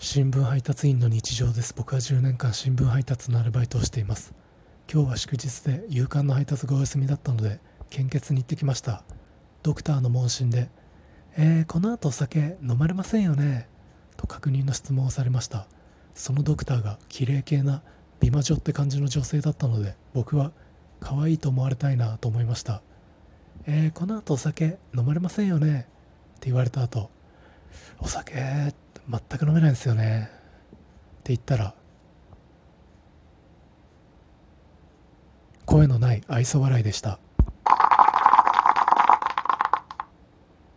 新聞配達員の日常です。僕は10年間新聞配達のアルバイトをしています。今日は祝日で夕刊の配達がお休みだったので献血に行ってきました。ドクターの問診で「えー、この後お酒飲まれませんよね?」と確認の質問をされました。そのドクターが綺麗系な美魔女って感じの女性だったので僕は可愛いと思われたいなと思いましたえー、この後お酒飲まれませんよね？って言われた後お酒全く飲めないんですよね。って言ったら声のない愛想笑いでした。